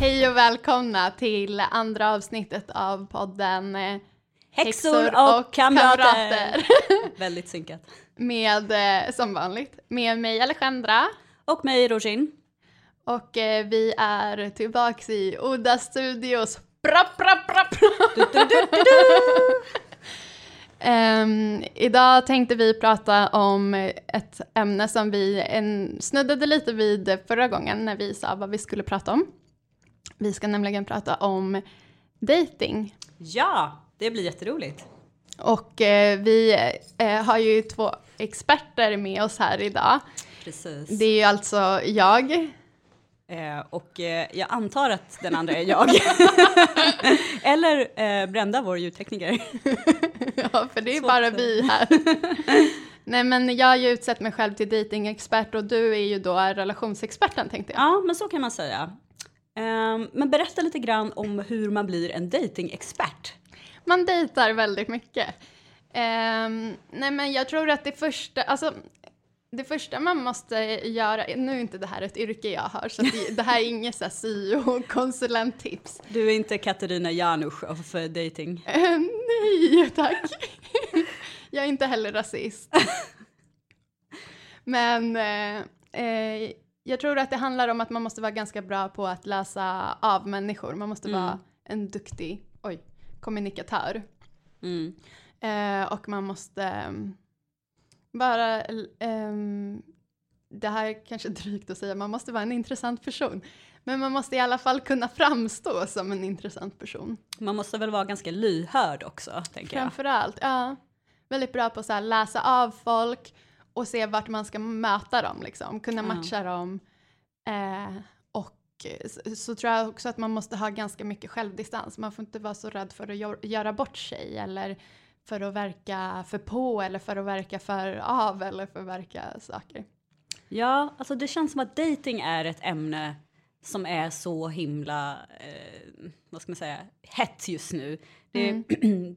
Hej och välkomna till andra avsnittet av podden eh, Häxor och, kamrater. Väldigt synkat. Med, eh, som vanligt, med mig Alejandra. Och mig Rojin. Och eh, vi är tillbaks i Oda Studios. Bra, bra, bra, bra. Ehm, idag tänkte vi prata om ett ämne som vi en, snuddade lite vid förra gången när vi sa vad vi skulle prata om. Vi ska nämligen prata om dating. Ja, det blir jätteroligt. Och eh, vi eh, har ju två experter med oss här idag. Precis. Det är ju alltså jag. Eh, och eh, jag antar att den andra är jag. Eller eh, Brenda, vår ljudtekniker. ja, för det är Svårt bara vi här. Nej, men jag har ju utsett mig själv till datingexpert och du är ju då relationsexperten tänkte jag. Ja, men så kan man säga. Ehm, men berätta lite grann om hur man blir en datingexpert. Man dejtar väldigt mycket. Ehm, nej, men jag tror att det första, alltså det första man måste göra, nu är inte det här ett yrke jag har, så det, det här är inget så syo-konsulenttips. Du är inte Katarina Janouch of eh, dating. Eh, nej, tack. jag är inte heller rasist. Men eh, eh, jag tror att det handlar om att man måste vara ganska bra på att läsa av människor. Man måste vara en duktig oj, kommunikatör. Mm. Eh, och man måste um, bara, um, det här är kanske drygt att säga, man måste vara en intressant person. Men man måste i alla fall kunna framstå som en intressant person. Man måste väl vara ganska lyhörd också, tänker jag. Framförallt, ja. Väldigt bra på att läsa av folk och se vart man ska möta dem, liksom. kunna matcha dem. Eh, och så, så tror jag också att man måste ha ganska mycket självdistans. Man får inte vara så rädd för att gör, göra bort sig eller för att verka för på eller för att verka för av eller för att verka saker. Ja, alltså det känns som att dating är ett ämne som är så himla, eh, vad ska man säga, hett just nu. Det är,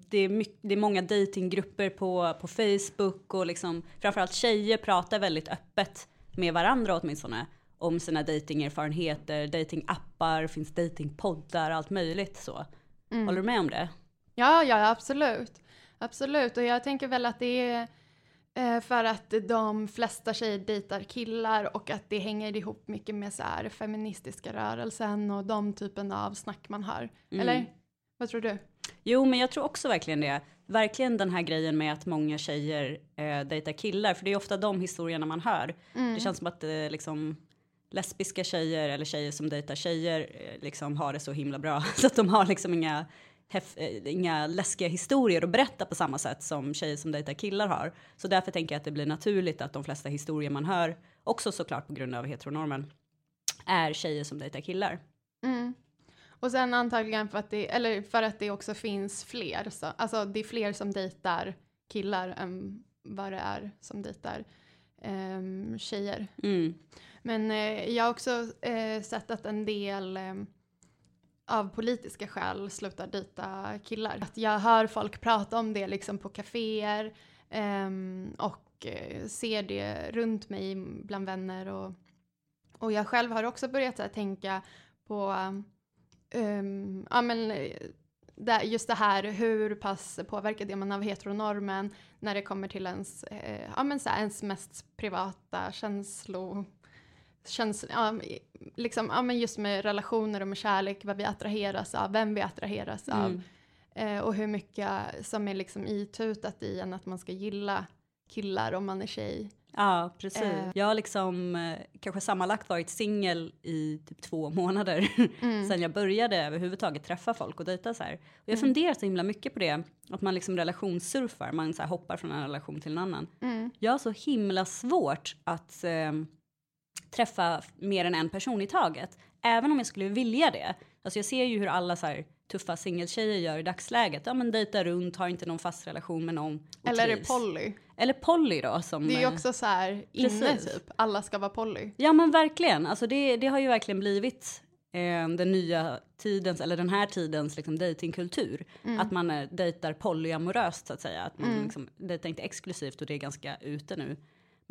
det är, mycket, det är många datinggrupper på, på Facebook och liksom, framförallt tjejer pratar väldigt öppet med varandra åtminstone om sina datingerfarenheter, datingappar, finns datingpoddar, allt möjligt så. Håller du med om det? Ja, ja, absolut. Absolut, och jag tänker väl att det är för att de flesta tjejer dejtar killar och att det hänger ihop mycket med så här feministiska rörelsen och de typen av snack man har. Eller? Vad tror du? Jo, men jag tror också verkligen det. Verkligen den här grejen med att många tjejer eh, dejtar killar, för det är ofta de historierna man hör. Det känns som att eh, liksom lesbiska tjejer eller tjejer som dejtar tjejer eh, liksom har det så himla bra så att de har liksom inga eh, inga läskiga historier att berätta på samma sätt som tjejer som dejtar killar har. Så därför tänker jag att det blir naturligt att de flesta historier man hör, också såklart på grund av heteronormen, är tjejer som dejtar killar. Mm. Och sen antagligen för att det, eller för att det också finns fler, så, alltså det är fler som dejtar killar än vad det är som dejtar ehm, tjejer. Mm. Men eh, jag har också eh, sett att en del eh, av politiska skäl slutar dejta killar. Att jag hör folk prata om det liksom på kaféer um, och eh, ser det runt mig bland vänner och, och jag själv har också börjat här, tänka på um, ja, men, eh, det, just det här hur pass påverkad är man av heteronormen när det kommer till ens, eh, ja, men så här, ens mest privata känslor känns, ja, liksom, ja, men just med relationer och med kärlek, vad vi attraheras av, vem vi attraheras Mm. av. Eh, och hur mycket som är liksom itutat i en att man ska gilla killar om man är tjej. Ja, precis. Eh. Jag har liksom eh, kanske sammanlagt varit singel i typ två månader Mm. sen jag började överhuvudtaget träffa folk och dejta så här. Och jag Mm. funderar så himla mycket på det, att man liksom relationssurfar, man så hoppar från en relation till en annan. Mm. Jag har så himla svårt att eh, träffa mer än en person i taget, även om jag skulle vilja det. Alltså jag ser ju hur alla så här tuffa singeltjejer gör i dagsläget. Ja men dejtar runt, har inte någon fast relation med någon Eller är det trivs. poly? Eller poly då som... Det är ju eh, också så här inne typ, alla ska vara poly. Ja men verkligen, alltså det, det har ju verkligen blivit eh, den nya tidens, eller den här tidens liksom datingkultur. Att man eh, dejtar polyamoröst så att säga. Att man liksom dejtar inte exklusivt och det är ganska ute nu.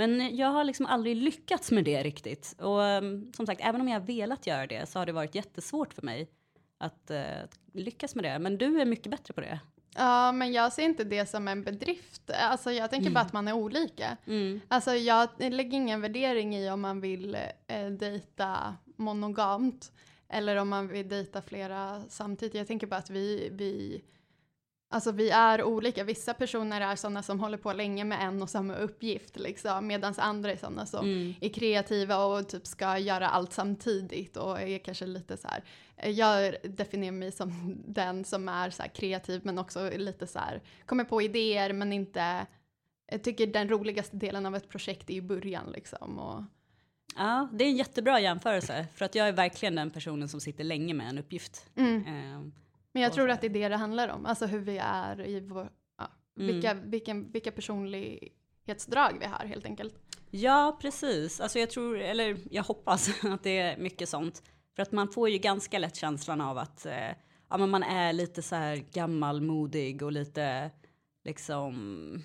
Men jag har liksom aldrig lyckats med det riktigt. Och ehm, som sagt, även om jag velat göra det så har det varit jättesvårt för mig att att lyckas med det. Men du är mycket bättre på det. Ja, men jag ser inte det som en bedrift. Alltså jag tänker bara att man är olika. Mm. Alltså jag lägger ingen värdering i om man vill eh, dejta monogamt eller om man vill dejta flera samtidigt. Jag tänker bara att vi, vi, alltså vi är olika. Vissa personer är sådana som håller på länge med en och samma uppgift liksom, medan andra är sådana som Mm. är kreativa och typ ska göra allt samtidigt och är kanske lite så här. Jag definierar mig som den som är så kreativ men också lite så här kommer på idéer men inte jag tycker den roligaste delen av ett projekt är i början liksom. Och, Ja, det är en jättebra jämförelse. För att jag är verkligen den personen som sitter länge med en uppgift. mm. Ehm, Men jag tror att det är det det handlar om, alltså hur vi är i vår, ja, Mm. vilka, vilken, vilka personlighetsdrag vi har helt enkelt. Ja, precis. Alltså jag tror, eller jag hoppas att det är mycket sånt. För att man får ju ganska lätt känslan av att eh, ja, men man är lite så här gammalmodig och lite liksom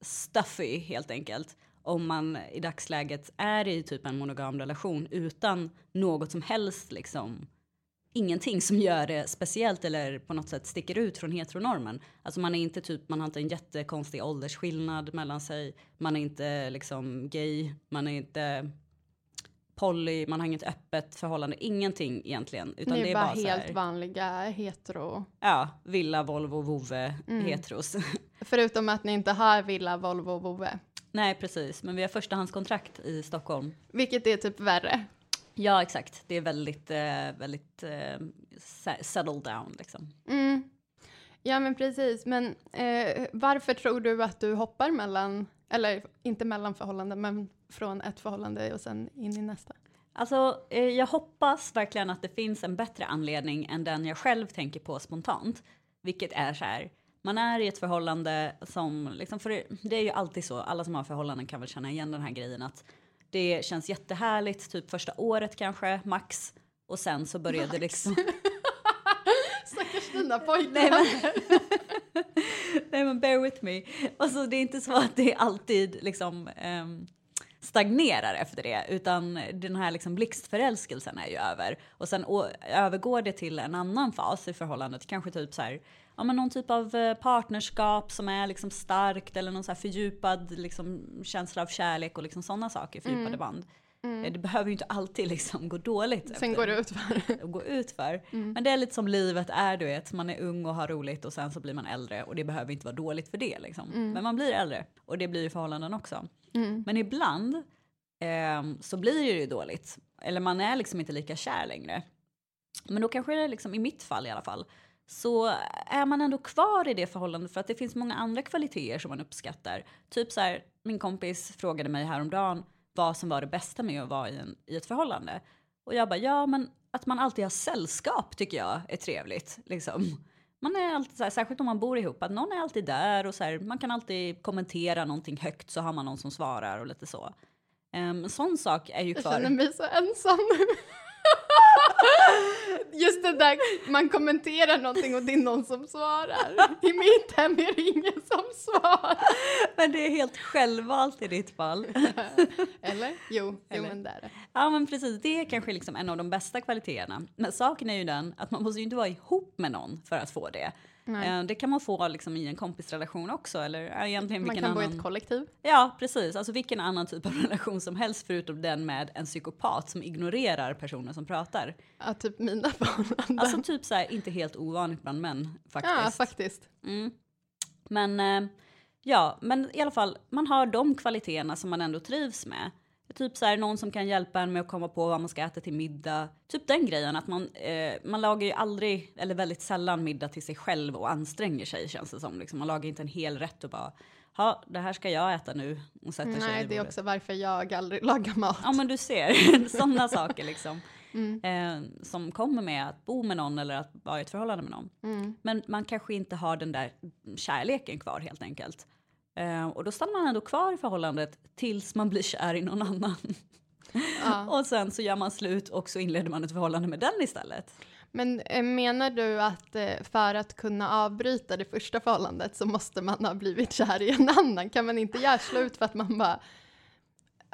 stuffy helt enkelt. Om man i dagsläget är i typ en monogam relation utan något som helst liksom ingenting som gör det speciellt eller på något sätt sticker ut från heteronormen. Alltså man är inte typ, man har inte en jättekonstig åldersskillnad mellan sig. Man är inte liksom gay, man är inte poly, man har inget öppet förhållande, ingenting egentligen. Utan Ni det är är bara bara helt här, vanliga hetero. ja, villa, Volvo, vovve, Mm. heteros. Förutom att ni inte har villa, Volvo Vove. Nej, precis, men vi har förstahandskontrakt i Stockholm. Vilket är typ värre. Ja, exakt. Det är väldigt, eh, väldigt eh, se- settled down liksom. Mm. Ja men precis, men eh, varför tror du att du hoppar mellan, eller inte mellan förhållanden, men från ett förhållande och sen in i nästa? Alltså, eh, jag hoppas verkligen att det finns en bättre anledning än den jag själv tänker på spontant. Vilket är så här, man är i ett förhållande som, liksom, för det, det är ju alltid så, alla som har förhållanden kan väl känna igen den här grejen att det känns jättehärligt, typ första året kanske, max. Och sen så börjar det liksom... Stackars dina pojkar. Nej men, nej men bear with me. Alltså det är inte så att det alltid liksom ehm, stagnerar efter det, utan den här liksom blixtförälskelsen är ju över. Och sen övergår det till en annan fas i förhållandet, kanske typ så här, ja men någon typ av eh, partnerskap som är liksom starkt eller någon så här fördjupad liksom känsla av kärlek och liksom sådana saker, fördjupade band. Eh, Det behöver ju inte alltid liksom gå dåligt. Sen efter går det ut för. att gå ut för. Men det är lite som livet är, du vet. Man är ung och har roligt och sen så blir man äldre och det behöver inte vara dåligt för det liksom. Men man blir äldre och det blir ju förhållanden också. Men ibland ehm, så blir det ju dåligt. Eller man är liksom inte lika kär längre. Men då kanske det är liksom, i mitt fall i alla fall, så är man ändå kvar i det förhållandet för att det finns många andra kvaliteter som man uppskattar. Typ så här, min kompis frågade mig häromdagen vad som var det bästa med att vara i, en, i ett förhållande. Och jag bara, ja men att man alltid har sällskap tycker jag är trevligt. Liksom. Man är alltid så här, särskilt om man bor ihop, att någon är alltid där och så här, man kan alltid kommentera någonting högt så har man någon som svarar och lite så. Um, sån sak är ju Jag kvar. känner mig så ensam. Just det där, man kommenterar någonting och det är någon som svarar. I mitt hem är det ingen som svarar. Men det är helt självvalt i ditt fall. Eller? Jo, jo Eller? men det är det. Ja men precis, det är kanske liksom en av de bästa kvaliteterna. Men saken är ju den att man måste ju inte vara ihop med någon för att få det. Eh, Det kan man få liksom i en kompisrelation också eller ja, egentligen Man kan bo i annan... ett kollektiv. Ja precis, alltså vilken annan typ av relation som helst förutom den med en psykopat som ignorerar personer som pratar. Ja, typ mina förhållanden. Alltså typ så här, inte helt ovanligt bland män faktiskt. ja, faktiskt. Mm. Men eh, ja, men i alla fall, man har de kvaliteterna som man ändå trivs med. Typ så här, någon som kan hjälpa en med att komma på vad man ska äta till middag. Typ den grejen att man, eh, man lagar ju aldrig, eller väldigt sällan middag till sig själv och anstränger sig känns det som. Liksom. Man lagar inte en hel rätt och bara, ja det här ska jag äta nu och sätter sig Nej, vid det är också varför jag aldrig lagar mat. Ja men du ser, sådana saker liksom. Mm. Eh, som kommer med att bo med någon eller att vara i ett förhållande med någon. Mm. Men man kanske inte har den där kärleken kvar helt enkelt. Eh, och då stannar man ändå kvar i förhållandet tills man blir kär i någon annan. Ja. och sen så gör man slut och så inleder man ett förhållande med den istället. Men eh, menar du att eh, för att kunna avbryta det första förhållandet så måste man ha blivit kär i en annan? Kan man inte göra slut för att man bara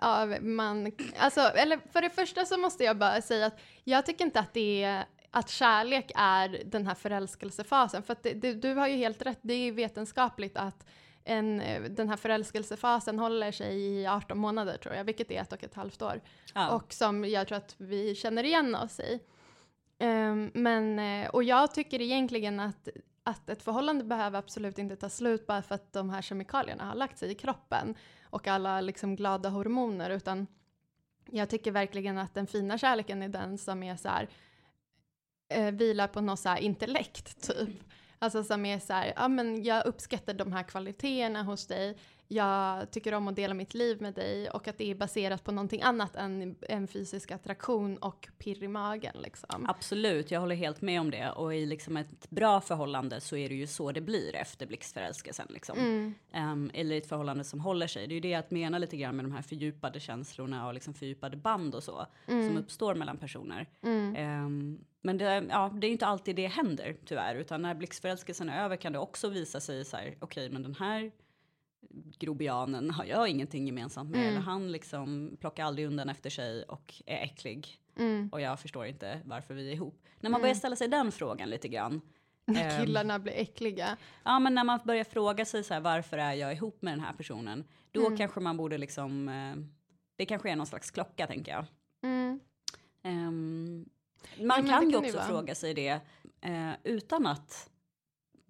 Ja, man, alltså, eller för det första så måste jag bara säga att jag tycker inte att det är att kärlek är den här förälskelsefasen. För att det, det, du har ju helt rätt, det är vetenskapligt att en, eh, den här förälskelsefasen håller sig i 18 månader tror jag, vilket är ett och ett halvt år. Ja. Och som jag tror att vi känner igen oss i. Ehm, men, eh, och jag tycker egentligen att, att ett förhållande behöver absolut inte ta slut bara för att de här kemikalierna har lagt sig i kroppen och alla liksom glada hormoner, utan jag tycker verkligen att den fina kärleken är den som är så här, eh, vilar på något så intellekt typ. Alltså som är så här, ja men jag uppskattar de här kvaliteterna hos dig, jag tycker om att dela mitt liv med dig och att det är baserat på någonting annat än en fysisk attraktion och pirr i magen liksom. Absolut, jag håller helt med om det. Och i liksom ett bra förhållande så är det ju så det blir efter blixtförälskelsen. Liksom. Mm. Ehm, eller ett förhållande som håller sig. Det är ju det jag menar lite grann med de här fördjupade känslorna och liksom fördjupade band och så. Som uppstår mellan personer. Ehm, men det, ja, det är inte alltid det händer tyvärr. Utan när blixtförälskelsen är över kan det också visa sig så här. Okej, men den här grobianen har jag ingenting gemensamt med. Eller han liksom plockar aldrig undan efter sig och är äcklig. Mm. Och jag förstår inte varför vi är ihop. När man börjar ställa sig den frågan lite grann. När ehm, killarna blir äckliga. Ja, men när man börjar fråga sig så här, varför är jag ihop med den här personen? Då Mm. kanske man borde liksom, eh, det kanske är någon slags klocka tänker jag. Mm. Man det kan ju också fråga sig det eh, utan att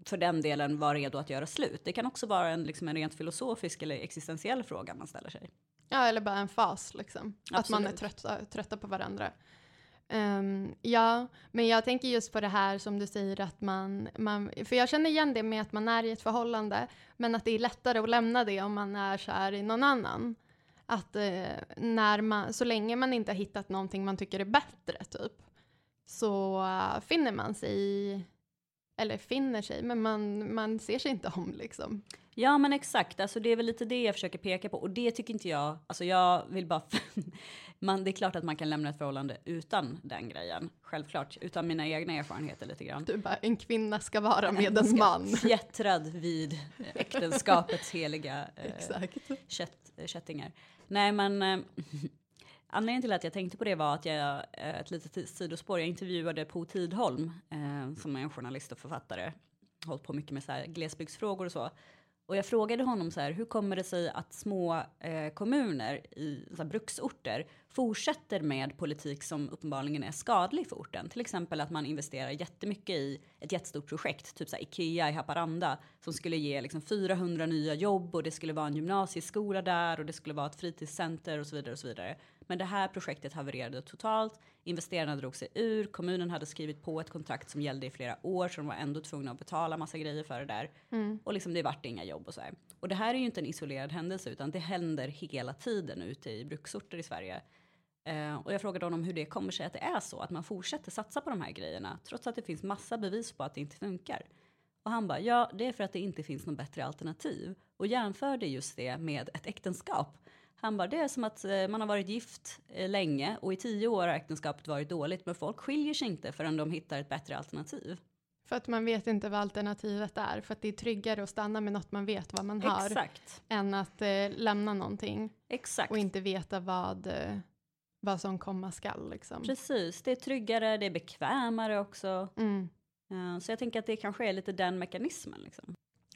för den delen vara redo att göra slut. Det kan också vara en, liksom en rent filosofisk eller existentiell fråga man ställer sig. Ja, eller bara en fas liksom. Att man är trötta, trötta på varandra. Ehm, ja, men jag tänker just på det här som du säger att man, man, för jag känner igen det med att man är i ett förhållande, men att det är lättare att lämna det om man är kär i någon annan. Att eh, när man, så länge man inte har hittat någonting man tycker är bättre typ, så eh, finner man sig i, eller finner sig, men man, man ser sig inte om liksom. Ja men exakt, alltså det är väl lite det jag försöker peka på och det tycker inte jag, alltså jag vill bara, man, det är klart att man kan lämna ett förhållande utan den grejen, självklart, utan mina egna erfarenheter lite grann. Du bara, en kvinna ska vara med Man en ska man. Fjättrad vid äktenskapets heliga eh, Exakt. kött, kättingar. Nej men eh, anledningen till att jag tänkte på det var att jag, eh, ett litet sidospår, jag intervjuade Po Tidholm eh, som är en journalist och författare, hållit på mycket med så här glesbygdsfrågor och så. Och jag frågade honom så här, hur kommer det sig att små eh, kommuner i så här, bruksorter fortsätter med politik som uppenbarligen är skadlig för orten? Till exempel att man investerar jättemycket i ett jättestort projekt, typ så här Ikea i Haparanda, som skulle ge liksom 400 nya jobb och det skulle vara en gymnasieskola där och det skulle vara ett fritidscenter och så vidare och så vidare. Men det här projektet havererade totalt. Investerarna drog sig ur. Kommunen hade skrivit på ett kontrakt som gällde i flera år så de var ändå tvungna att betala massa grejer för det där. Och liksom det vart inga jobb och så här. Och det här är ju inte en isolerad händelse utan det händer hela tiden ute i bruksorter i Sverige. Eh, och jag frågade honom hur det kommer sig att det är så, att man fortsätter satsa på de här grejerna trots att det finns massa bevis på att det inte funkar. Och han bara, ja det är för att det inte finns något bättre alternativ. Och jämförde just det med ett äktenskap. Han bara, det är som att eh, man har varit gift eh, länge och i tio år har äktenskapet varit dåligt, men folk skiljer sig inte förrän de hittar ett bättre alternativ. För att man vet inte vad alternativet är. För att det är tryggare att stanna med något man vet vad man har. Exakt. Än att eh, lämna någonting. Exakt. Och inte veta vad, eh, vad som komma skall. Liksom. Precis, det är tryggare, det är bekvämare också. Mm. Uh, så jag tänker att det kanske är lite den mekanismen. Liksom.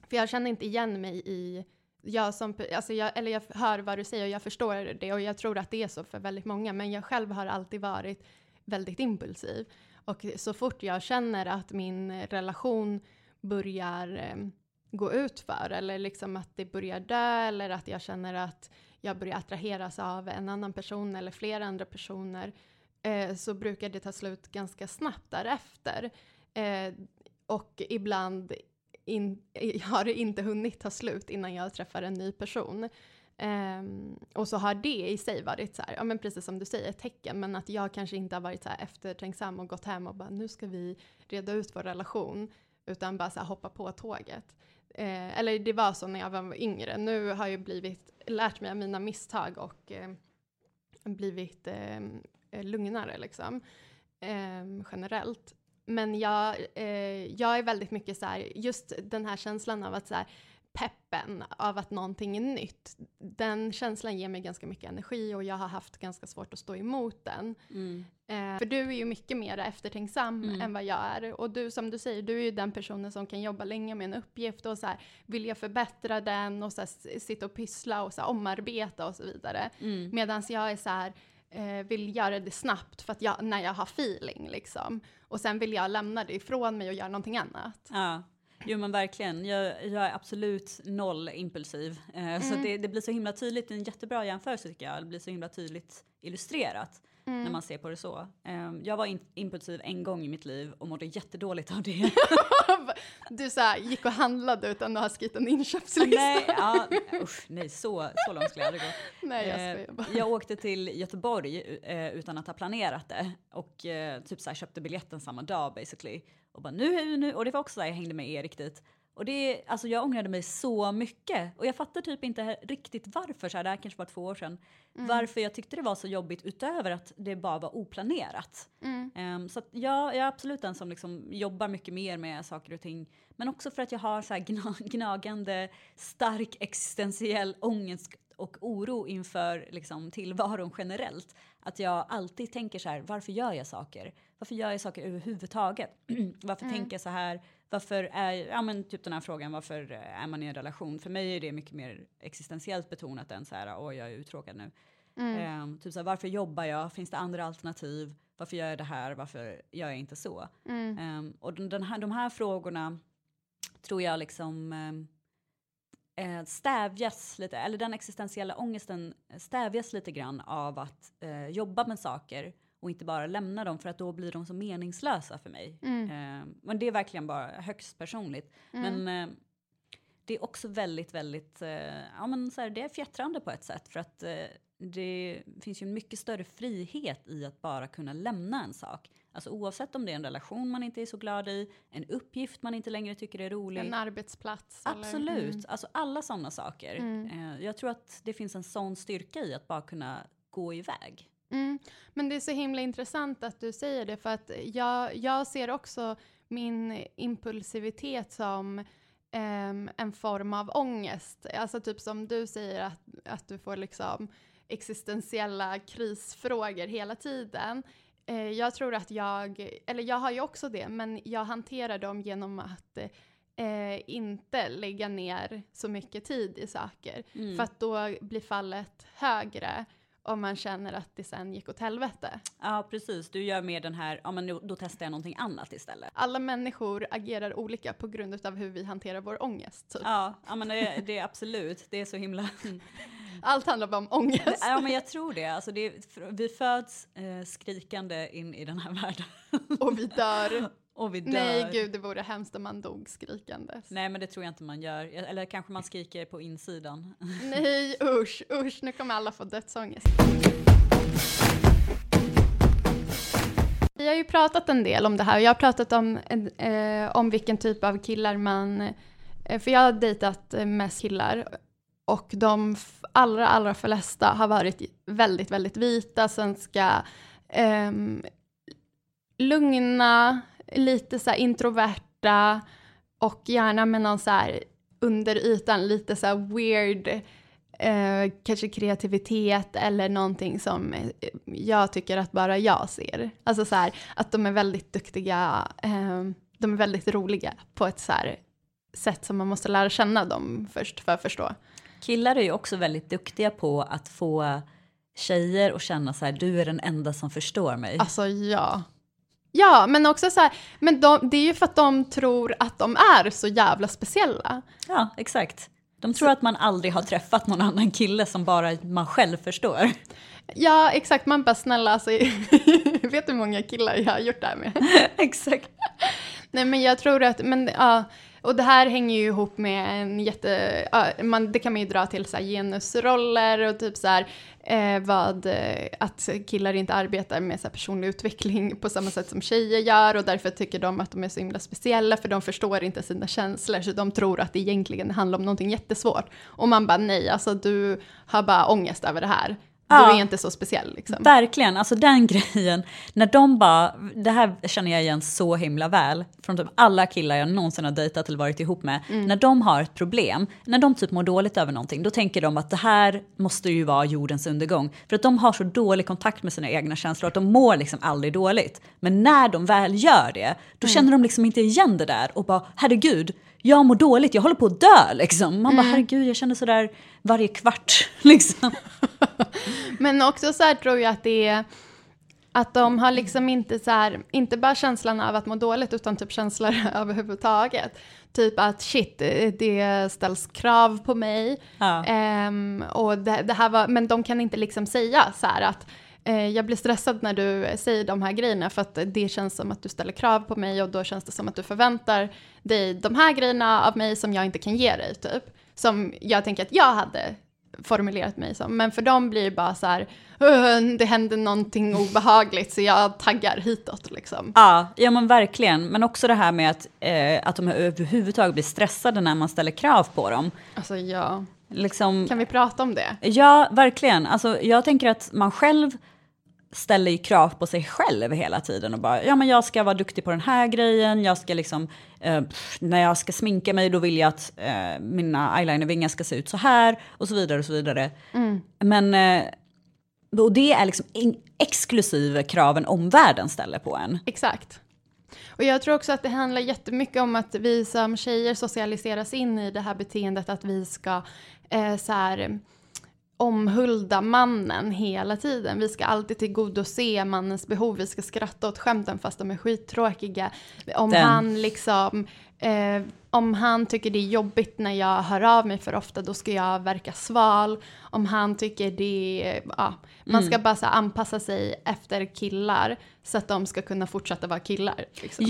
För jag känner inte igen mig i jag som, alltså jag, eller jag hör vad du säger och jag förstår det och jag tror att det är så för väldigt många, men jag själv har alltid varit väldigt impulsiv. Och så fort jag känner att min relation börjar eh, gå ut för eller liksom att det börjar dö eller att jag känner att jag börjar attraheras av en annan person eller flera andra personer eh, så brukar det ta slut ganska snabbt därefter. Eh, och ibland in, har det inte hunnit ta slut innan jag träffar en ny person. Um, och så har det i sig varit så här, ja men precis som du säger, ett tecken, men att jag kanske inte har varit så här eftertänksam och gått hem och bara nu ska vi reda ut vår relation, utan bara så här hoppa på tåget. Uh, eller det var så när jag var yngre, nu har jag blivit, lärt mig av mina misstag och uh, blivit uh, lugnare liksom, ehm, generellt. Men jag, jag är väldigt mycket så här, just den här känslan av att så här, peppen av att någonting är nytt, den känslan ger mig ganska mycket energi och jag har haft ganska svårt att stå emot den. Mm. Eh, för du är ju mycket mer eftertänksam mm. än vad jag är. Och du, som du säger, du är ju den personen som kan jobba länge med en uppgift och så här, vilja förbättra den och så här, sitta och pyssla och så här, omarbeta och så vidare. Mm. Medan jag är så här, eh, vill göra det snabbt för att jag, när jag har feeling liksom. Och sen vill jag lämna det ifrån mig och göra någonting annat. Ja. Jo men verkligen, jag, jag är absolut noll impulsiv. Eh, mm. Så det, det, blir så himla tydligt, en jättebra jämförelse tycker jag, det blir så himla tydligt illustrerat mm. när man ser på det så. Eh, jag var in, impulsiv en gång i mitt liv och mådde jättedåligt av det. du så här, gick och handlade utan att ha skrivit en inköpslista? nej, ja, usch, nej så, så långt skulle jag aldrig gå. Nej, jag, eh, jag åkte till Göteborg eh, utan att ha planerat det och eh, typ så här, köpte biljetten samma dag basically. Och bara nu, nu, och det var också där jag hängde med Erik dit. Och det, alltså jag ångrade mig så mycket. Och jag fattar typ inte riktigt varför, så här, det här kanske var två år sedan, mm. varför jag tyckte det var så jobbigt utöver att det bara var oplanerat. Mm. Um, så jag, jag, är absolut den som liksom jobbar mycket mer med saker och ting. Men också för att jag har så gna, gnagande, stark existentiell ångest och oro inför liksom, tillvaron generellt. Att jag alltid tänker så här, varför gör jag saker? Varför gör jag saker överhuvudtaget? varför mm. tänker jag så här? Varför är, ja men typ den här frågan, varför är man i en relation? För mig är det mycket mer existentiellt betonat än så här, oj jag är uttråkad nu. Mm. Um, typ så här, varför jobbar jag? Finns det andra alternativ? Varför gör jag det här? Varför gör jag inte så? Mm. Um, och den här, de här frågorna tror jag liksom um, eh, stävjas lite, eller den existentiella ångesten stävjas lite grann av att eh, jobba med saker och inte bara lämna dem för att då blir de så meningslösa för mig. Mm. Eh, men det är verkligen bara högst personligt. Mm. Men eh, det är också väldigt, väldigt, eh, ja men så här, det är fjättrande på ett sätt för att eh, det finns ju en mycket större frihet i att bara kunna lämna en sak. Alltså oavsett om det är en relation man inte är så glad i, en uppgift man inte längre tycker är rolig. En arbetsplats. Absolut, eller? Mm. alltså alla sådana saker. Mm. Eh, jag tror att det finns en sån styrka i att bara kunna gå iväg. Mm. Men det är så himla intressant att du säger det, för att jag, jag ser också min impulsivitet som um, en form av ångest. Alltså typ som du säger att, att du får liksom existentiella krisfrågor hela tiden. Eh, jag tror att jag, eller jag har ju också det, men jag hanterar dem genom att eh, inte lägga ner så mycket tid i saker. Mm. För att då blir fallet högre om man känner att det sen gick åt helvete. Ja, precis. Du gör mer den här, ja men då testar jag någonting annat istället. Alla människor agerar olika på grund av hur vi hanterar vår ångest. Typ. Ja, ja, men det, det är absolut, det är så himla... Allt handlar bara om ångest. Ja, men jag tror det. Alltså det vi föds eh, skrikande in i den här världen. Och vi dör. Och vi dör. Nej, gud, det vore hemskt om man dog skrikandes. Nej, men det tror jag inte man gör. Eller kanske man skriker på insidan. Nej, usch, usch, nu kommer alla få dödsångest. Vi har ju pratat en del om det här. Jag har pratat om, eh, om vilken typ av killar man... Eh, för jag har dejtat mest killar och de allra, allra flesta har varit väldigt, väldigt vita, svenska, eh, lugna, lite så här introverta och gärna med någon så här under ytan lite så här weird, eh, kanske kreativitet eller någonting som eh, jag tycker att bara jag ser. Alltså så här att de är väldigt duktiga, eh, de är väldigt roliga på ett så här sätt som man måste lära känna dem först för att förstå. Killar är ju också väldigt duktiga på att få tjejer att känna så här, du är den enda som förstår mig. Alltså ja. Ja, men också så här, men de, det är ju för att de tror att de är så jävla speciella. Ja, exakt. De tror så. att man aldrig har träffat någon annan kille som bara man själv förstår. Ja, exakt. Man bara snälla, alltså, vet du hur många killar jag har gjort det här med? exakt. Nej, men jag tror att, men ja, och det här hänger ju ihop med en jätte, man, det kan man ju dra till så här genusroller och typ så här, eh, vad, eh, att killar inte arbetar med så här personlig utveckling på samma sätt som tjejer gör och därför tycker de att de är så himla speciella för de förstår inte sina känslor så de tror att det egentligen handlar om någonting jättesvårt. Och man bara nej, alltså du har bara ångest över det här. Ja, du är inte så speciell. Liksom. Verkligen, alltså den grejen. När de bara, det här känner jag igen så himla väl från typ alla killar jag någonsin har dejtat eller varit ihop med. Mm. När de har ett problem, när de typ mår dåligt över någonting, då tänker de att det här måste ju vara jordens undergång. För att de har så dålig kontakt med sina egna känslor att de mår liksom aldrig dåligt. Men när de väl gör det, då mm. känner de liksom inte igen det där och bara herregud, jag mår dåligt, jag håller på att dö liksom. Man mm. bara herregud, jag känner sådär varje kvart liksom. Men också så här tror jag att det är att de har liksom inte så här, inte bara känslan av att må dåligt utan typ känslor överhuvudtaget. Typ att shit, det ställs krav på mig. Ja. Um, och det, det, här var, men de kan inte liksom säga så här att jag blir stressad när du säger de här grejerna för att det känns som att du ställer krav på mig och då känns det som att du förväntar dig de här grejerna av mig som jag inte kan ge dig typ. Som jag tänker att jag hade formulerat mig som. Men för dem blir det bara så här, det händer någonting obehagligt så jag taggar hitåt liksom. Ja, ja men verkligen. Men också det här med att, eh, att de överhuvudtaget blir stressade när man ställer krav på dem. Alltså ja. Liksom, kan vi prata om det? Ja, verkligen. Alltså, jag tänker att man själv ställer ju krav på sig själv hela tiden och bara, ja men jag ska vara duktig på den här grejen, jag ska liksom, eh, när jag ska sminka mig då vill jag att eh, mina eyelinervingar ska se ut så här och så vidare och så vidare. Mm. Men, eh, och det är liksom exklusive kraven omvärlden ställer på en. Exakt. Och jag tror också att det handlar jättemycket om att vi som tjejer socialiseras in i det här beteendet att vi ska eh, så här, omhulda mannen hela tiden. Vi ska alltid tillgodose mannens behov. Vi ska skratta åt skämten fast de är skittråkiga. Om Den. han liksom eh, om han tycker det är jobbigt när jag hör av mig för ofta, då ska jag verka sval. Om han tycker det, ja, man ska mm. bara anpassa sig efter killar så att de ska kunna fortsätta vara killar. Liksom.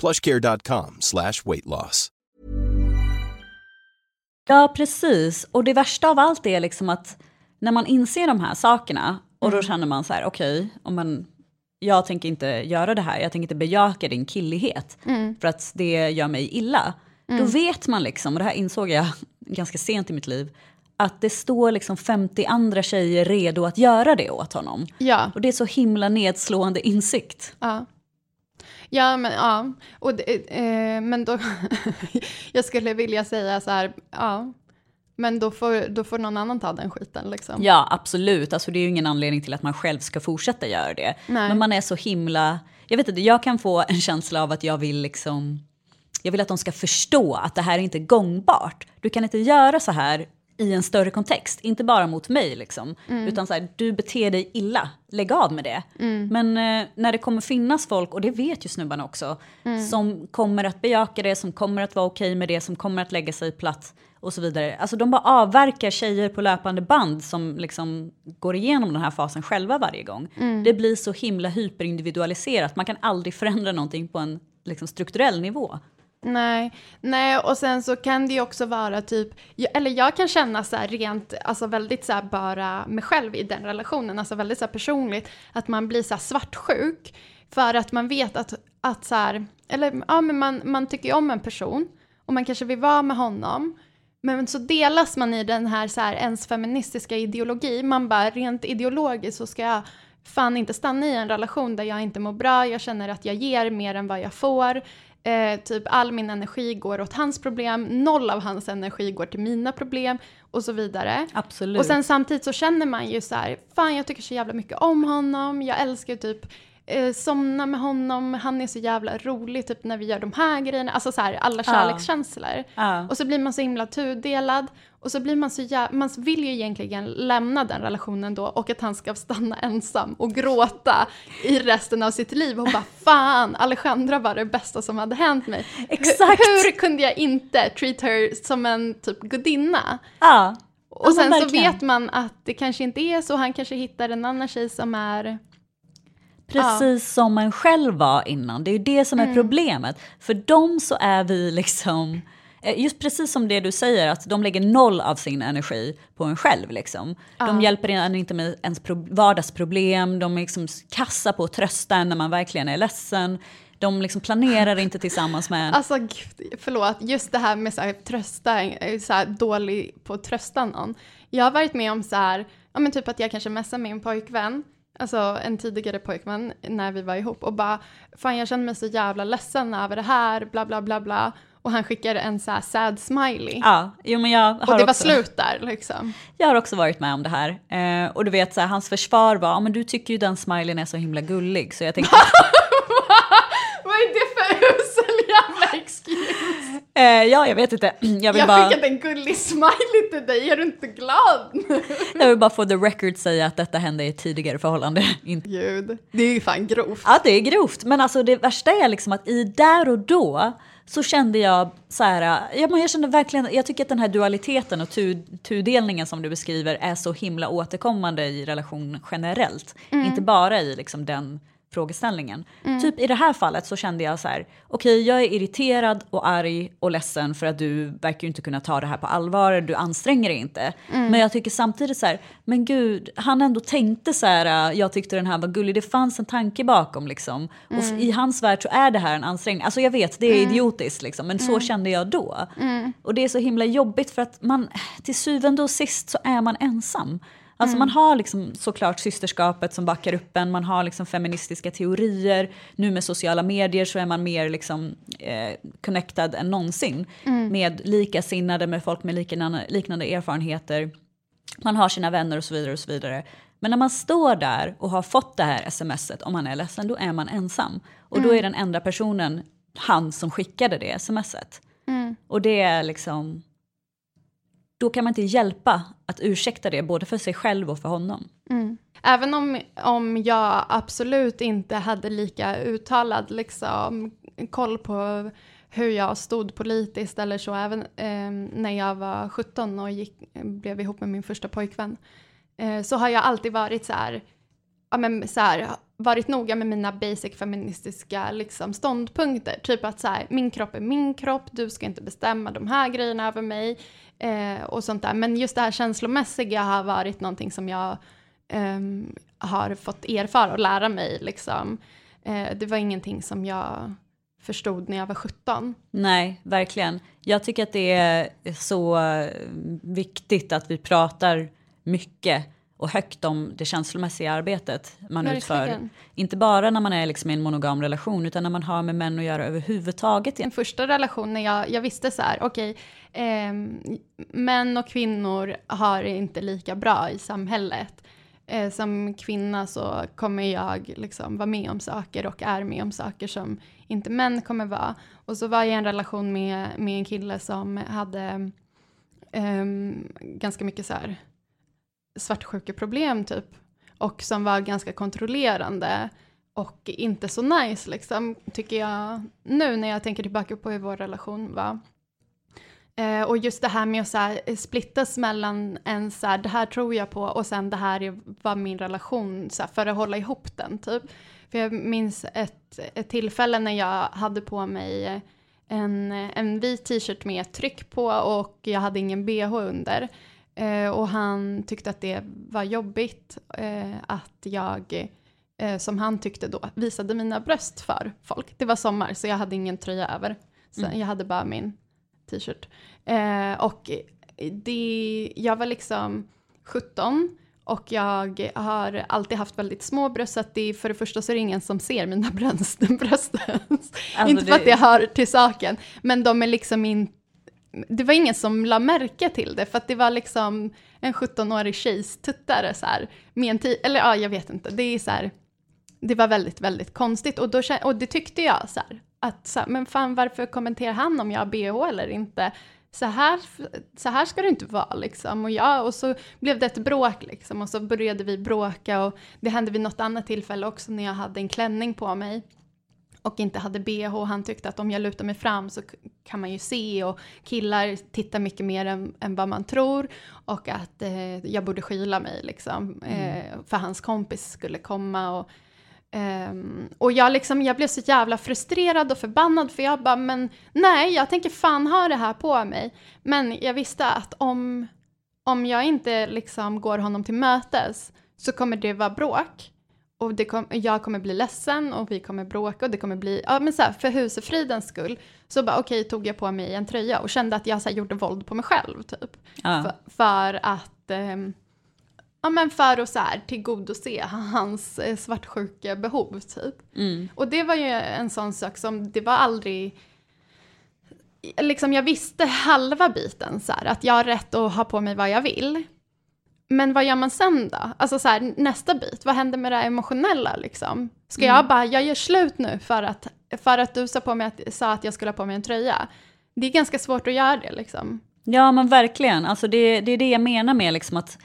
plushcare.com slash weight loss. Ja, precis. Och det värsta av allt är liksom att när man inser de här sakerna och då känner man så här, okej, okay, jag tänker inte göra det här, jag tänker inte bejaka din killighet för att det gör mig illa. Då vet man liksom, och det här insåg jag ganska sent i mitt liv, att det står liksom 50 andra tjejer redo att göra det åt honom. Ja. Och det är så himla nedslående insikt. Ja. Ja, men ja. Och det, eh, men då, jag skulle vilja säga så här, ja. Men då får, då får någon annan ta den skiten liksom. Ja, absolut. Alltså det är ju ingen anledning till att man själv ska fortsätta göra det. Nej. Men man är så himla... Jag vet inte, jag kan få en känsla av att jag vill liksom... Jag vill att de ska förstå att det här är inte gångbart. Du kan inte göra så här i en större kontext, inte bara mot mig liksom. Utan så här, du beter dig illa, lägg av med det. Men eh, när det kommer finnas folk, och det vet ju snubbarna också, som kommer att bejaka det, som kommer att vara okej med det, som kommer att lägga sig platt och så vidare. Alltså de bara avverkar tjejer på löpande band som liksom går igenom den här fasen själva varje gång. Det blir så himla hyperindividualiserat, man kan aldrig förändra någonting på en liksom, strukturell nivå. Nej, nej, och sen så kan det ju också vara typ, eller jag kan känna så här rent, alltså väldigt så här bara mig själv i den relationen, alltså väldigt så här personligt, att man blir så här svartsjuk för att man vet att, att så här, eller ja men man, man tycker ju om en person och man kanske vill vara med honom, men så delas man i den här, så här ens feministiska ideologi, man bara rent ideologiskt så ska jag fan inte stanna i en relation där jag inte mår bra, jag känner att jag ger mer än vad jag får, Eh, typ all min energi går åt hans problem, noll av hans energi går till mina problem och så vidare. Absolut. Och sen samtidigt så känner man ju så här, fan jag tycker så jävla mycket om honom, jag älskar typ eh, somna med honom, han är så jävla rolig typ när vi gör de här grejerna, alltså så här alla Ja. kärlekskänslor. Ja. Och så blir man så himla tudelad och så blir man så jävla, man vill ju egentligen lämna den relationen då och att han ska stanna ensam och gråta i resten av sitt liv och bara fan, Alejandra var det bästa som hade hänt mig. Exakt. Hur, hur kunde jag inte treat her som en typ gudinna? Ja. Och Ja, sen så vet man att det kanske inte är så, han kanske hittar en annan tjej som är... Precis som en själv var innan. Det är ju det som är Mm. problemet. För dem så är vi liksom... eh, Just precis som det du säger, att de lägger noll av sin energi på en själv. Liksom. De hjälper en inte med ens pro- vardagsproblem, de är liksom kassa på att trösta en när man verkligen är ledsen. De liksom planerar inte tillsammans med en. Alltså gud, förlåt, just det här med så här, trösta, är så här dålig på att trösta någon. Jag har varit med om så här, ja men typ att jag kanske messar med en pojkvän, alltså en tidigare pojkvän när vi var ihop och bara, fan jag känner mig så jävla ledsen över det här, bla bla bla bla. Och han skickar en så sad smiley. Ja, jo, men jag har och det var också, slut där liksom. Jag har också varit med om det här. Eh, och du vet, så här, hans försvar var, "Ja, men du tycker ju den smileyn är så himla gullig. Så jag tänkte, Vad är det för usel jävla excuse? eh, ja jag vet inte. Jag vill Jag bara... skickade en gullig smiley till dig, är du inte glad? Jag vill bara få the record säga att detta hände i ett tidigare förhållande. Gud, det är ju fan grovt. Ja, det är grovt. Men alltså det värsta är liksom att i där och då så kände jag så här, ja, men jag kände verkligen, jag tycker att den här dualiteten och tu, tudelningen som du beskriver är så himla återkommande i relation generellt. Inte bara i liksom den frågeställningen. Typ i det här fallet så kände jag så här, okej jag är irriterad och arg och ledsen för att du verkar ju inte kunna ta det här på allvar, du anstränger dig inte. Men jag tycker samtidigt så här, men gud, han ändå tänkte så här, jag tyckte den här var gullig, det fanns en tanke bakom liksom. Och f- i hans värld så är det här en ansträngning. Alltså jag vet, det är idiotiskt liksom, men så kände jag då. Och det är så himla jobbigt för att man, till syvende och sist så är man ensam. Alltså man har liksom såklart systerskapet som backar upp en, man har liksom feministiska teorier. Nu med sociala medier så är man mer liksom, eh, connected än någonsin med likasinnade, med folk med liknande, liknande erfarenheter. Man har sina vänner och så vidare. och så vidare. Men när man står där och har fått det här smset, om man är ledsen, då är man ensam. Och då är den enda personen han som skickade det smset. Och det är liksom... Då kan man inte hjälpa att ursäkta det, både för sig själv och för honom. Mm. Även om, om jag absolut inte hade lika uttalad liksom, koll på hur jag stod politiskt eller så, även eh, när jag var 17 och gick, blev ihop med min första pojkvän, eh, så har jag alltid varit så här, ja men så här, varit noga med mina basic feministiska liksom, ståndpunkter. Typ att så här, min kropp är min kropp, du ska inte bestämma de här grejerna över mig eh, och sånt där. Men just det här känslomässiga har varit någonting som jag eh, har fått erfara och lära mig. Liksom. Eh, det var ingenting som jag förstod när jag var 17. Nej, verkligen. Jag tycker att det är så eh, viktigt att vi pratar mycket och högt om det känslomässiga arbetet man Verkligen. utför. Inte bara när man är liksom i en monogam relation utan när man har med män att göra överhuvudtaget. Min första relation när jag, jag visste så här, okej, okay, eh, män och kvinnor har det inte lika bra i samhället. Eh, som kvinna så kommer jag liksom vara med om saker och är med om saker som inte män kommer vara. Och så var jag i en relation med, med en kille som hade eh, ganska mycket så här svartsjukeproblem typ. Och som var ganska kontrollerande och inte så nice liksom, tycker jag nu när jag tänker tillbaka på hur vår relation var. Eh, och just det här med att så här, eh, splittas mellan en så här, det här tror jag på och sen det här var min relation så här, för att hålla ihop den typ. För jag minns ett, ett tillfälle när jag hade på mig en, en vit t-shirt med ett tryck på och jag hade ingen bh under. Eh, och han tyckte att det var jobbigt eh, att jag, eh, som han tyckte då, visade mina bröst för folk. Det var sommar så jag hade ingen tröja över. Så mm. jag hade bara min t-shirt. Eh, och det, jag var liksom 17 och jag har alltid haft väldigt små bröst, så att det, för det första så är det ingen som ser mina bröst. bröst. Alltså inte för att det hör till saken, men de är liksom inte det var ingen som la märke till det, för att det var liksom en 17-årig tjejs tuttare så här, med en eller ja, jag vet inte, det är så här, det var väldigt, väldigt konstigt och, då, och det tyckte jag så här, att så här, men fan varför kommenterar han om jag har bh eller inte? Så här, så här ska det inte vara liksom. Och, ja, och så blev det ett bråk liksom och så började vi bråka och det hände vid något annat tillfälle också när jag hade en klänning på mig och inte hade bh. Han tyckte att om jag lutar mig fram så kan man ju se och killar tittar mycket mer än, än vad man tror och att eh, jag borde skyla mig liksom mm. eh, för hans kompis skulle komma och Um, och jag, liksom, jag blev så jävla frustrerad och förbannad för jag bara, men nej, jag tänker fan ha det här på mig. Men jag visste att om, om jag inte liksom går honom till mötes så kommer det vara bråk och det kom, jag kommer bli ledsen och vi kommer bråka och det kommer bli, ja men så här, för husefridens skull så bara okej okay, tog jag på mig en tröja och kände att jag så här, gjorde våld på mig själv typ. Ja. För, för, att, eh, ja men för att så här tillgodose hans eh, svartsjuka behov typ. Mm. Och det var ju en sån sak som, det var aldrig, liksom jag visste halva biten så här, att jag har rätt att ha på mig vad jag vill. Men vad gör man sen då? Alltså så här, nästa bit, vad händer med det emotionella liksom? Ska mm. jag bara, jag gör slut nu för att, för att du sa, på mig att, sa att jag skulle ha på mig en tröja? Det är ganska svårt att göra det liksom. Ja men verkligen, alltså det, det är det jag menar med liksom att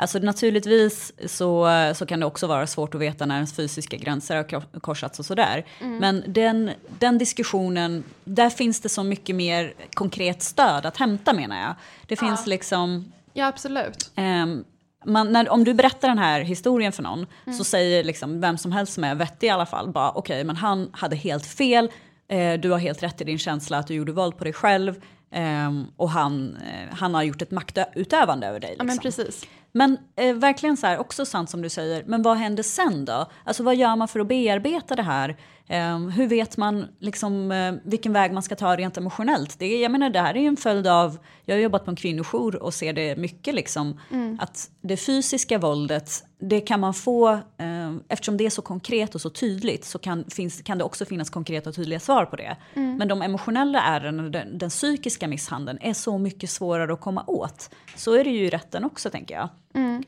Alltså naturligtvis så, så kan det också vara svårt att veta när ens fysiska gränser har korsats och sådär. Mm. Men den, den diskussionen, där finns det så mycket mer konkret stöd att hämta menar jag. Det finns ja. liksom Ja, absolut. Um, man, när, om du berättar den här historien för någon mm. så säger liksom vem som helst som är vettig i alla fall bara okej, okay, men han hade helt fel. Eh, du har helt rätt i din känsla att du gjorde våld på dig själv. Eh, och han, eh, han har gjort ett maktutövande över dig. Liksom. Ja, men liksom. precis. Men eh, verkligen så här, också sant som du säger, men vad händer sen då? Alltså vad gör man för att bearbeta det här? Um, hur vet man liksom, uh, vilken väg man ska ta rent emotionellt? Det, jag menar, det här är ju en följd av, jag har jobbat på en kvinnojour och ser det mycket, liksom, mm. att det fysiska våldet, det kan man få, uh, eftersom det är så konkret och så tydligt så kan, finns, kan det också finnas konkreta och tydliga svar på det. Mm. Men de emotionella ärren, den, den psykiska misshandeln är så mycket svårare att komma åt. Så är det ju i rätten också tänker jag. Mm.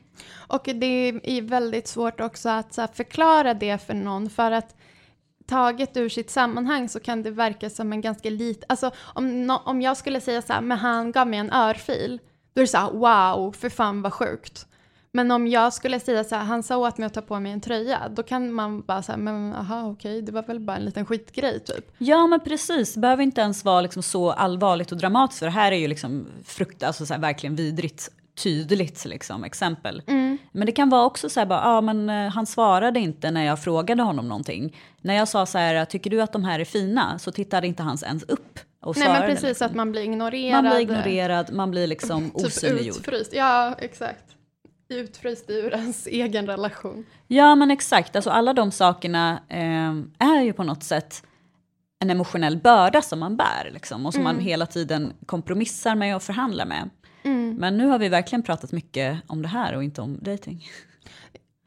Och det är väldigt svårt också att förklara det för någon för att taget ur sitt sammanhang så kan det verka som en ganska liten, alltså om, no, om jag skulle säga så här, men han gav mig en örfil, då är det så här, wow, för fan vad sjukt. Men om jag skulle säga så här, han sa åt mig att ta på mig en tröja, då kan man bara säga, men aha okej, okay, det var väl bara en liten skitgrej typ. Ja men precis, det behöver inte ens vara liksom så allvarligt och dramatiskt, för det här är ju liksom frukt, alltså så här, verkligen vidrigt tydligt liksom, exempel. Men det kan vara också så här bara, ja men eh, han svarade inte när jag frågade honom någonting. När jag sa så här, tycker du att de här är fina? Så tittade inte han ens upp och Nej men precis liksom. att man blir ignorerad. man blir ignorerad, man blir liksom Typ osynliggjord. utfryst. Ja exakt. Utfryst ur ens egen relation. Ja men exakt, alltså alla de sakerna eh, är ju på något sätt en emotionell börda som man bär liksom, och som man hela tiden kompromissar med och förhandlar med. Men nu har vi verkligen pratat mycket om det här och inte om dating.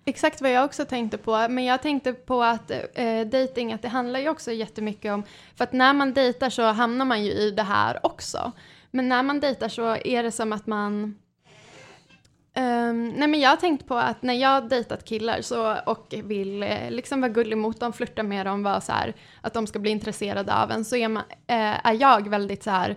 Exakt vad jag också tänkte på, men jag tänkte på att eh, dating, att det handlar ju också jättemycket om, för att när man dejtar så hamnar man ju i det här också. Men när man dejtar så är det som att man, Ehm, nej men jag har tänkt på att när jag har dejtat killar så, och vill eh, liksom vara gullig mot dem, flirta med dem, vara så här, att de ska bli intresserade av en, så är, man, eh, är jag väldigt så här,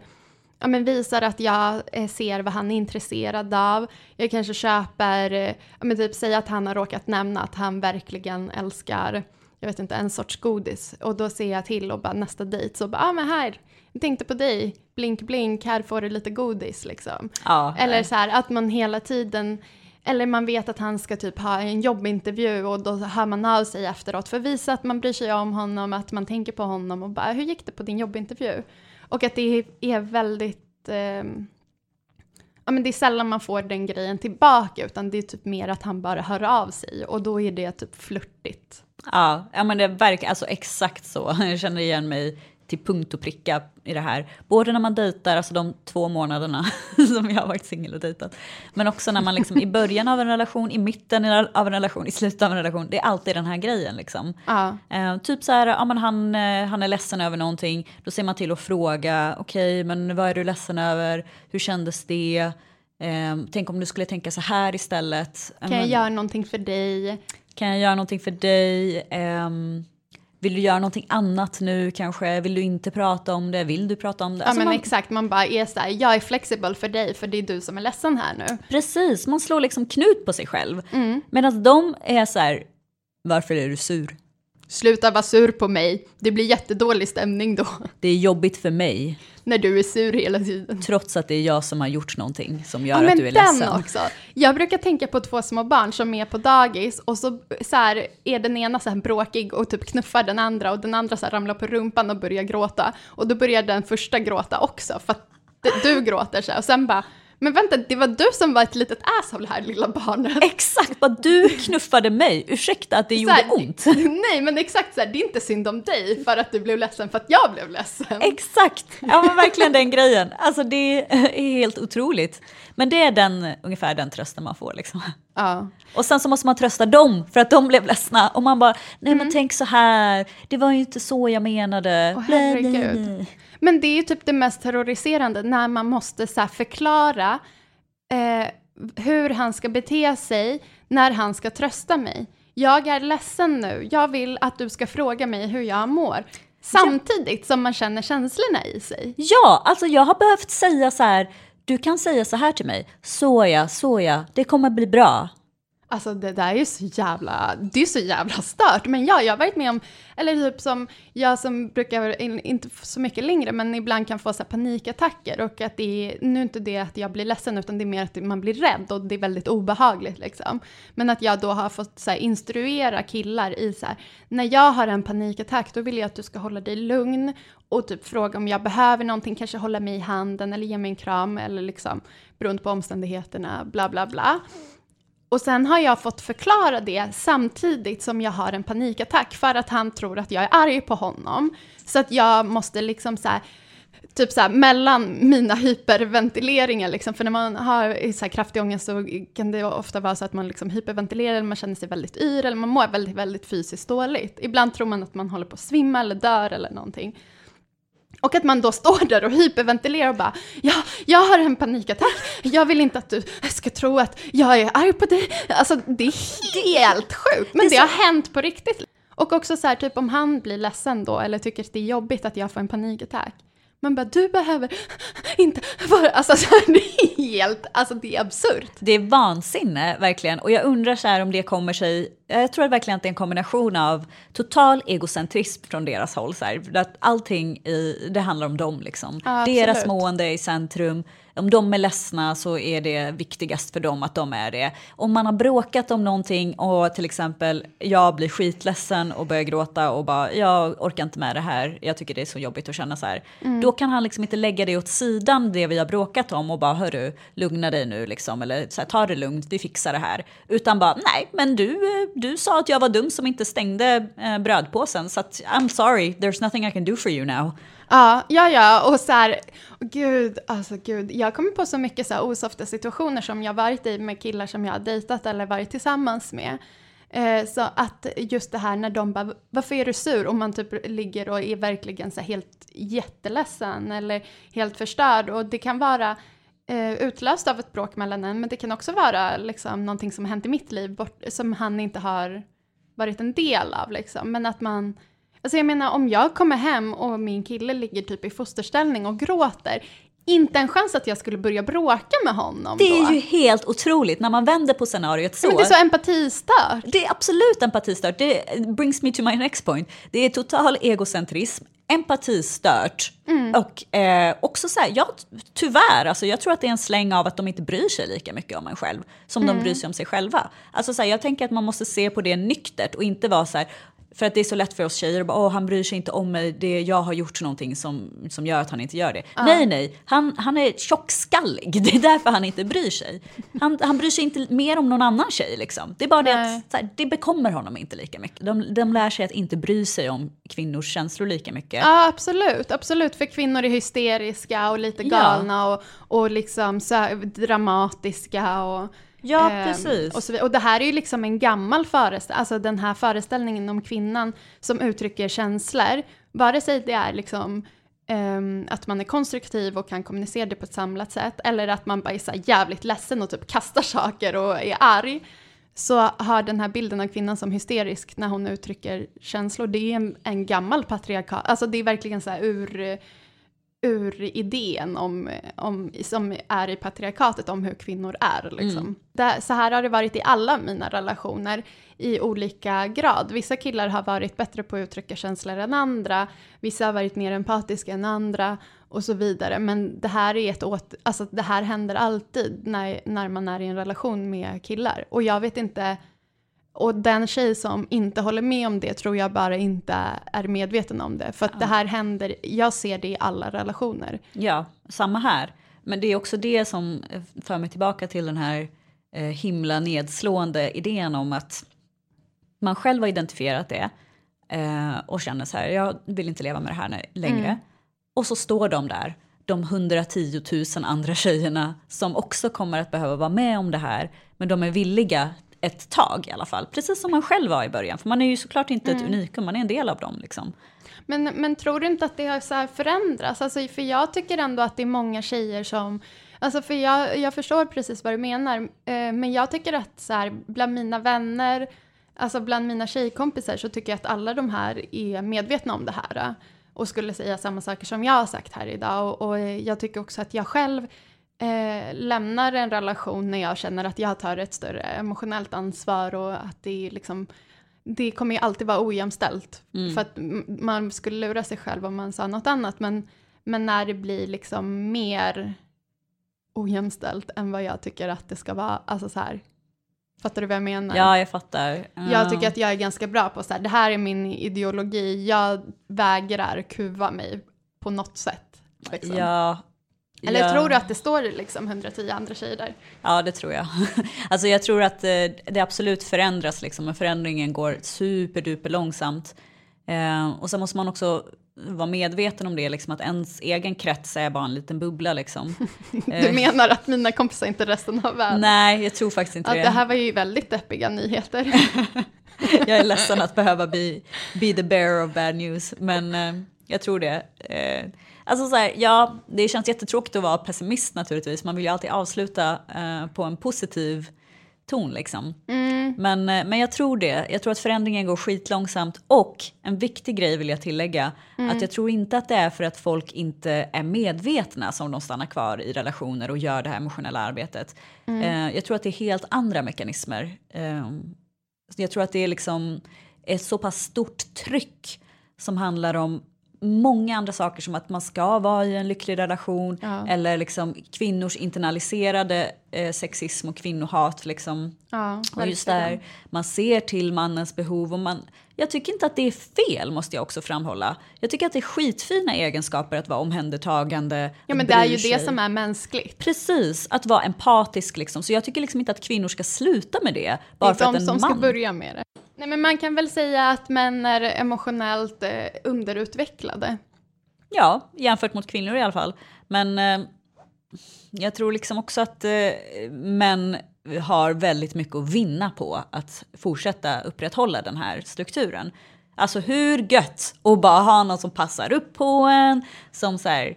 ja men visar att jag eh, ser vad han är intresserad av. Jag kanske köper, eh, ja men typ säga att han har råkat nämna att han verkligen älskar, jag vet inte, en sorts godis. Och då ser jag till och bara nästa dejt så bara, ja ah, men här, jag tänkte på dig, blink blink, här får du lite godis liksom. Ja, Eller så här att man hela tiden, eller man vet att han ska typ ha en jobbintervju och då hör man av sig efteråt för att visa att man bryr sig om honom, att man tänker på honom och bara hur gick det på din jobbintervju? Och att det är väldigt, Eh, ja men det är sällan man får den grejen tillbaka utan det är typ mer att han bara hör av sig och då är det typ flörtigt. Ja, ja men det verkar alltså exakt så. Jag känner igen mig till punkt och pricka i det här. Både när man dejtar, alltså de två månaderna som jag har varit singel och dejtat. Men också när man liksom i början av en relation, i mitten av en relation, i slutet av en relation. Det är alltid den här grejen liksom. Ja. Eh, typ så här, ja, men han, eh, han är ledsen över någonting. Då ser man till att fråga, okej men vad är du ledsen över? Hur kändes det? Eh, tänk om du skulle tänka så här istället. Kan jag men- göra någonting för dig? kan jag göra någonting för dig? Ehm, vill du göra någonting annat nu kanske? Vill du inte prata om det? Vill du prata om det? Ja Alltså men man, exakt, man bara är så här, jag är flexibel för dig för det är du som är ledsen här nu. Precis, man slår liksom knut på sig själv. Mm. Medan de är så här, varför är du sur? Sluta vara sur på mig, det blir jättedålig stämning då. Det är jobbigt för mig, När du är sur hela tiden. trots att det är jag som har gjort någonting som gör Ja att du är den ledsen. också. Jag brukar tänka på två små barn som är på dagis och så, så här, är den ena så här bråkig och typ knuffar den andra och den andra så här ramlar på rumpan och börjar gråta. Och då börjar den första gråta också för att du gråter så här. Och sen bara, men vänta det var du som var ett litet asshole här lilla barnet. Exakt, vad du knuffade mig. Ursäkta att det gjorde här, ont. Nej men exakt så här, det är inte synd om dig för att du blev ledsen för att jag blev ledsen. Exakt, ja men verkligen den grejen. Alltså det är helt otroligt. Men det är den, ungefär den trösten man får liksom. Ja. Och sen så måste man trösta dem för att de blev ledsna. Och man bara, nej men tänk så här, det var ju inte så jag menade. Mm. Åh, herregud. blä. Men det är ju typ det mest terroriserande när man måste så här förklara eh, hur han ska bete sig när han ska trösta mig. Jag är ledsen nu, jag vill att du ska fråga mig hur jag mår. Samtidigt som man känner känslorna i sig. Ja, alltså jag har behövt säga så här, du kan säga så här till mig, såja, såja, det kommer bli bra. Alltså det där är ju så jävla, det är så jävla stört. Men ja, jag har varit med om, eller typ som jag som brukar, inte så mycket längre, men ibland kan få så här panikattacker och att det är, nu är inte det att jag blir ledsen utan det är mer att man blir rädd och det är väldigt obehagligt liksom. Men att jag då har fått så här, instruera killar i så här, när jag har en panikattack då vill jag att du ska hålla dig lugn och typ fråga om jag behöver någonting, kanske hålla mig i handen eller ge mig en kram eller liksom beroende på omständigheterna, bla bla bla. Och sen har jag fått förklara det samtidigt som jag har en panikattack för att han tror att jag är arg på honom. Så att jag måste liksom så här, typ så här mellan mina hyperventileringar liksom, för när man har så här kraftig ångest så kan det ofta vara så att man liksom hyperventilerar, eller man känner sig väldigt yr eller man mår väldigt, väldigt fysiskt dåligt. Ibland tror man att man håller på att svimma eller dör eller någonting. Och att man då står där och hyperventilerar och bara ja, jag har en panikattack, jag vill inte att du ska tro att jag är arg på dig. Alltså det är helt sjukt, men det, har hänt på riktigt. Och också så här, typ om han blir ledsen då eller tycker att det är jobbigt att jag får en panikattack. Man bara, du behöver inte vara, alltså så här, det är helt, alltså det är absurt. Det är vansinne, verkligen. Och jag undrar så här om det kommer sig... Jag tror verkligen att det är en kombination av total egocentrism från deras håll. Så här, att allting i, det handlar om dem. Liksom. Ja, deras mående är i centrum. Om de är ledsna så är det viktigast för dem att de är det. Om man har bråkat om någonting och till exempel jag blir skitledsen och börjar gråta och bara jag orkar inte med det här, jag tycker det är så jobbigt att känna så här. Då kan han liksom inte lägga det åt sidan det vi har bråkat om och bara hörru, lugna dig nu liksom eller så här, ta det lugnt, vi fixar det här. Utan bara nej, men du, du sa att jag var dum som inte stängde eh, brödpåsen så att I'm sorry, there's nothing I can do for you now. Ja, ja, ja, och så här, gud, alltså gud, jag kommer på så mycket så här osofta situationer som jag varit i med killar som jag har dejtat eller varit tillsammans med. Eh, så att just det här när de bara, varför är du sur? Och man typ ligger och är verkligen så här helt jätteledsen eller helt förstörd och det kan vara eh, utlöst av ett bråk mellan en, men det kan också vara liksom någonting som har hänt i mitt liv bort, som han inte har varit en del av liksom, men att man Alltså jag menar om jag kommer hem och min kille ligger typ i fosterställning och gråter, inte en chans att jag skulle börja bråka med honom Det är då. ju helt otroligt när man vänder på scenariot så. Men det är så empatistört. Det är absolut empatistört. Det brings me to my next point. Det är total egocentrism, empatistört och eh, också så här, ja tyvärr, alltså jag tror att det är en släng av att de inte bryr sig lika mycket om en själv som de bryr sig om sig själva. Alltså så här, jag tänker att man måste se på det nyktert och inte vara så här, för att det är så lätt för oss tjejer att bara, åh han bryr sig inte om mig, det, jag har gjort någonting som, som gör att han inte gör det. Nej, nej, han, han är tjockskallig, det är därför han inte bryr sig. Han, han bryr sig inte mer om någon annan tjej liksom. Det är bara det Nej. att så här, det bekommer honom inte lika mycket. De, de lär sig att inte bry sig om kvinnors känslor lika mycket. Ja, absolut. Absolut, för kvinnor är hysteriska och lite Ja. galna och, och liksom så dramatiska och... Ja, ehm, precis. Och, så, och det här är ju liksom en gammal föreställning, alltså den här föreställningen om kvinnan som uttrycker känslor, vare sig det är liksom ehm, att man är konstruktiv och kan kommunicera det på ett samlat sätt, eller att man bara är så jävligt ledsen och typ kastar saker och är arg, så har den här bilden av kvinnan som hysterisk när hon uttrycker känslor, det är en, en gammal patriarkat, alltså det är verkligen så här ur, ur idén om, om, som är i patriarkatet om hur kvinnor är. Liksom. Det, så här har det varit i alla mina relationer i olika grad. Vissa killar har varit bättre på att uttrycka känslor än andra, vissa har varit mer empatiska än andra och så vidare. Men det här är ett åt, alltså det här händer alltid när, när man är i en relation med killar. Och jag vet inte, och den tjej som inte håller med om det tror jag bara inte är medveten om det. För att det här händer, jag ser det i alla relationer. Ja, samma här. Men det är också det som för mig tillbaka till den här eh, himla nedslående idén om att man själv har identifierat det eh, och känner så här, jag vill inte leva med det här längre. Och så står de där, de 110 000 andra tjejerna som också kommer att behöva vara med om det här, men de är villiga ett tag i alla fall. Precis som man själv var i början, för man är ju såklart inte ett unikum, man är en del av dem. Liksom. Men, men tror du inte att det har så förändrats? Alltså, för jag tycker ändå att det är många tjejer som... Alltså för jag, jag förstår precis vad du menar, eh, men jag tycker att så här, bland mina vänner, alltså bland mina tjejkompisar så tycker jag att alla de här är medvetna om det här eh, och skulle säga samma saker som jag har sagt här idag. Och, och eh, jag tycker också att jag själv eh, lämnar en relation när jag känner att jag tar ett större emotionellt ansvar och att det är liksom det kommer ju alltid vara ojämställt. För att man skulle lura sig själv om man sa något annat. Men, men när det blir liksom mer ojämställt än vad jag tycker att det ska vara. Alltså så här. Fattar du vad jag menar? Ja, jag fattar. Jag tycker att jag är ganska bra på så här, det här är min ideologi, jag vägrar kuva mig på något sätt. Liksom. Ja, Eller ja. tror du att det står liksom 110 andra tjejer där? Ja, det tror jag. Alltså jag tror att eh, det absolut förändras, liksom, men förändringen går superduper långsamt. Eh, och sen måste man också vara medveten om det, liksom, att ens egen krets är bara en liten bubbla. Liksom. Du menar att mina kompisar inte är resten av världen? Nej, jag tror faktiskt inte Att det. det här var ju väldigt deppiga nyheter. Jag är ledsen att behöva be, be the bearer of bad news, men eh, jag tror det. Alltså så här, ja, det känns jättetråkigt att vara pessimist naturligtvis. Man vill ju alltid avsluta eh, på en positiv ton liksom. Men, eh, men jag tror det. Jag tror att förändringen går skitlångsamt. Och en viktig grej vill jag tillägga. Att jag tror inte att det är för att folk inte är medvetna som de stannar kvar i relationer och gör det här emotionella arbetet. Eh, jag tror att det är helt andra mekanismer. Eh, jag tror att det är liksom ett så pass stort tryck som handlar om många andra saker som att man ska vara i en lycklig relation Ja. eller liksom kvinnors internaliserade eh, sexism och kvinnohat. Liksom. Ja, och just där man ser till mannens behov och man, jag tycker inte att det är fel måste jag också framhålla. Jag tycker att det är skitfina egenskaper att vara omhändertagande. Ja att men det är ju det sig. som är mänskligt. Precis, att vara empatisk liksom. Så jag tycker liksom inte att kvinnor ska sluta med det. Det Bara är för att de en som man... ska börja med det. Nej men man kan väl säga att män är emotionellt eh, underutvecklade. Ja, jämfört mot kvinnor i alla fall. Men eh, jag tror liksom också att eh, män har väldigt mycket att vinna på att fortsätta upprätthålla den här strukturen. Alltså hur gött att bara ha någon som passar upp på en, som så här, eh,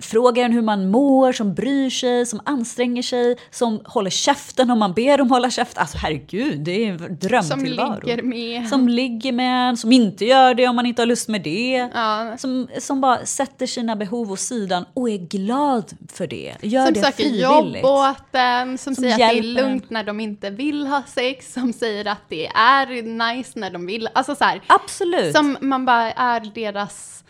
frågar en hur man mår, som bryr sig, som anstränger sig, som håller käften om man ber dem hålla käft. Alltså herregud, det är en Som drömtillvaro. ligger med. Som ligger med en, som inte gör det om man inte har lust med det. Ja. Som, som bara sätter sina behov åt sidan och är glad för det. Gör som det söker frivilligt. jobb åt en, som, Som säger att det är lugnt när de inte vill ha sex, som säger att det är nice när de vill. Alltså så här, Absolut. som man bara är deras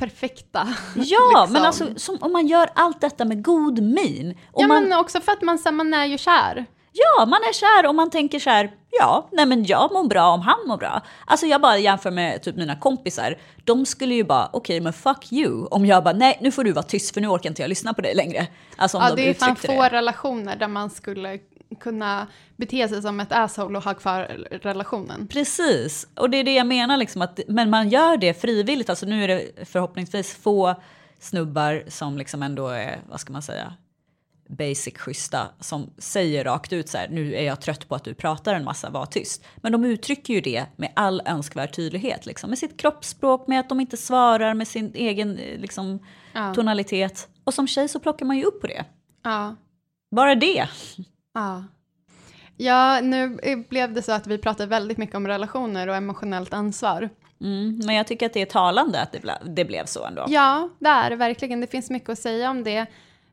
perfekta. ja, liksom. men alltså som, om man gör allt detta med god min. Och Ja man, men också för att man, så man är ju kär. Ja, man är kär och man tänker så här, ja, nej men jag mår bra om han mår bra. Alltså jag bara jämför med typ mina kompisar. De skulle ju bara, okej men fuck you. Om jag bara, nej nu får du vara tyst för nu orkar inte jag lyssna på dig längre. Alltså om Ja, de det är fan få relationer där man skulle kunna bete sig som ett asshole och ha kvar relationen. Precis, och det är det jag menar liksom att, men man gör det frivilligt. Alltså nu är det förhoppningsvis få snubbar som liksom ändå är, vad ska man säga, basic schyssta som säger rakt ut så här, nu är jag trött på att du pratar en massa, var tyst. Men de uttrycker ju det med all önskvärd tydlighet, liksom, med sitt kroppsspråk, med att de inte svarar, med sin egen eh, liksom, Ja. tonalitet. Och som tjej så plockar man ju upp på det. Ja. Bara det. Ja. Ja, nu blev det så att vi pratade väldigt mycket om relationer och emotionellt ansvar. Mm, men jag tycker att det är talande att det, ble, det blev så ändå. Ja, det är det verkligen. Det finns mycket att säga om det.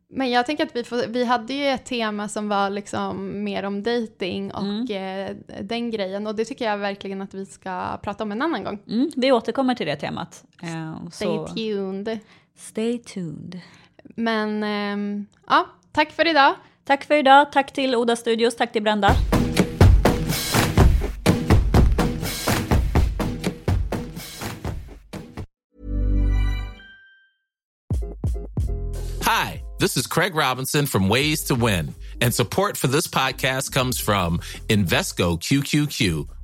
Men jag tänker att vi, får, vi hade ju ett tema som var liksom mer om dating och eh, den grejen. Och det tycker jag verkligen att vi ska prata om en annan gång. Mm, vi återkommer till det temat. Eh, Stay så- tuned. Stay tuned. Men ehm, ja, tack för idag. Tack för idag. Tack till Oda Studios. Tack till Brenda. Hi, this is Craig Robinson from Ways to Win, and support for this podcast comes from Invesco QQQ,